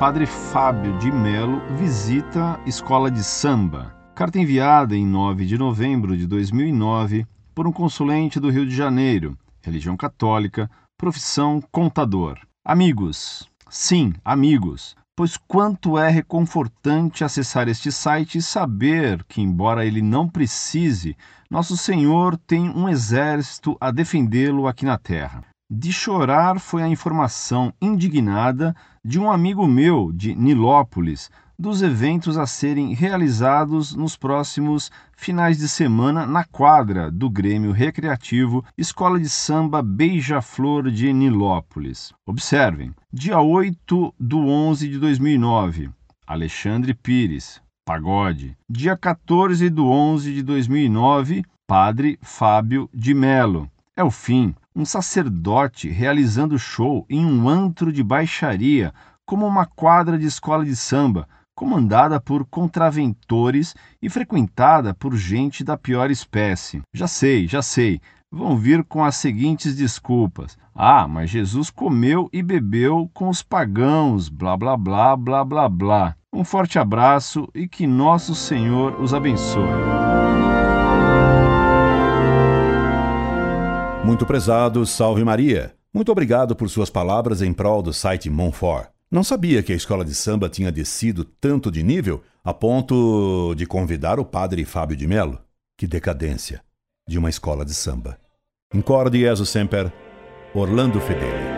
Padre Fábio de Melo visita escola de samba. Carta enviada em 9 de novembro de 2009 por um consulente do Rio de Janeiro, religião católica, profissão contador. Amigos, sim, amigos, pois quanto é reconfortante acessar este site e saber que, embora ele não precise, nosso Senhor tem um exército a defendê-lo aqui na terra. De chorar foi a informação indignada de um amigo meu de Nilópolis dos eventos a serem realizados nos próximos finais de semana na quadra do Grêmio Recreativo Escola de Samba Beija-Flor de Nilópolis. Observem, dia 8 do 11 de 2009, Alexandre Pires, pagode. Dia 14 do 11 de 2009, Padre Fábio de Melo. É o fim, um sacerdote realizando show em um antro de baixaria, como uma quadra de escola de samba, comandada por contraventores e frequentada por gente da pior espécie. Já sei, já sei. Vão vir com as seguintes desculpas. Ah, mas Jesus comeu e bebeu com os pagãos, blá blá blá blá blá blá. Um forte abraço e que nosso Senhor os abençoe. Muito prezado, salve Maria. Muito obrigado por suas palavras em prol do site Monfort. Não sabia que a escola de samba tinha descido tanto de nível a ponto de convidar o padre Fábio de Melo. Que decadência de uma escola de samba. Incorde Jesus Semper, Orlando Fedeli.